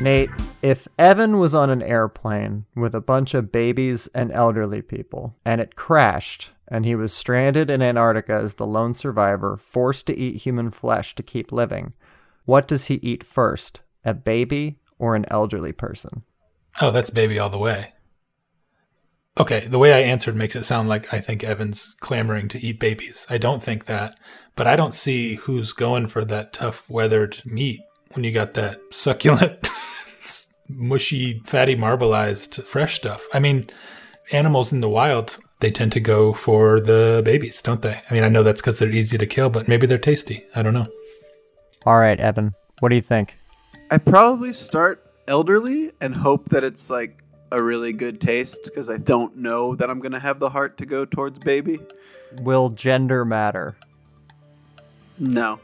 Nate, if Evan was on an airplane with a bunch of babies and elderly people, and it crashed, and he was stranded in Antarctica as the lone survivor, forced to eat human flesh to keep living, what does he eat first, a baby or an elderly person? Oh, that's baby all the way. Okay, the way I answered makes it sound like I think Evan's clamoring to eat babies. I don't think that, but I don't see who's going for that tough weathered meat when you got that succulent, mushy, fatty, marbleized fresh stuff. I mean, animals in the wild, they tend to go for the babies, don't they? I mean, I know that's because they're easy to kill, but maybe they're tasty. I don't know. All right, Evan, what do you think? I probably start elderly and hope that it's like a really good taste because I don't know that I'm gonna have the heart to go towards baby. Will gender matter? No.